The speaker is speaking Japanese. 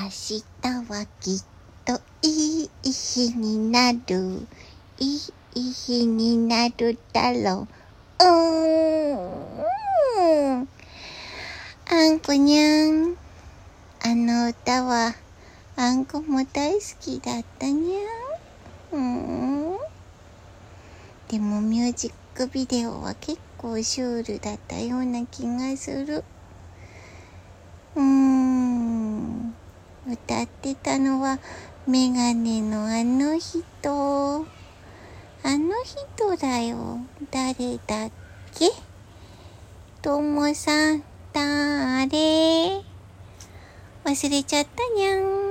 明日はきっといい日になる。いい日になるだろう。うーん。あんこにゃん。あの歌は、あんこも大好きだったにゃん。うん。でもミュージックビデオは結構シュールだったような気がする。うーん。歌ってたのはメガネのあの人。あの人だよ。誰だっけ？ともさん、だれ忘れちゃったにゃん。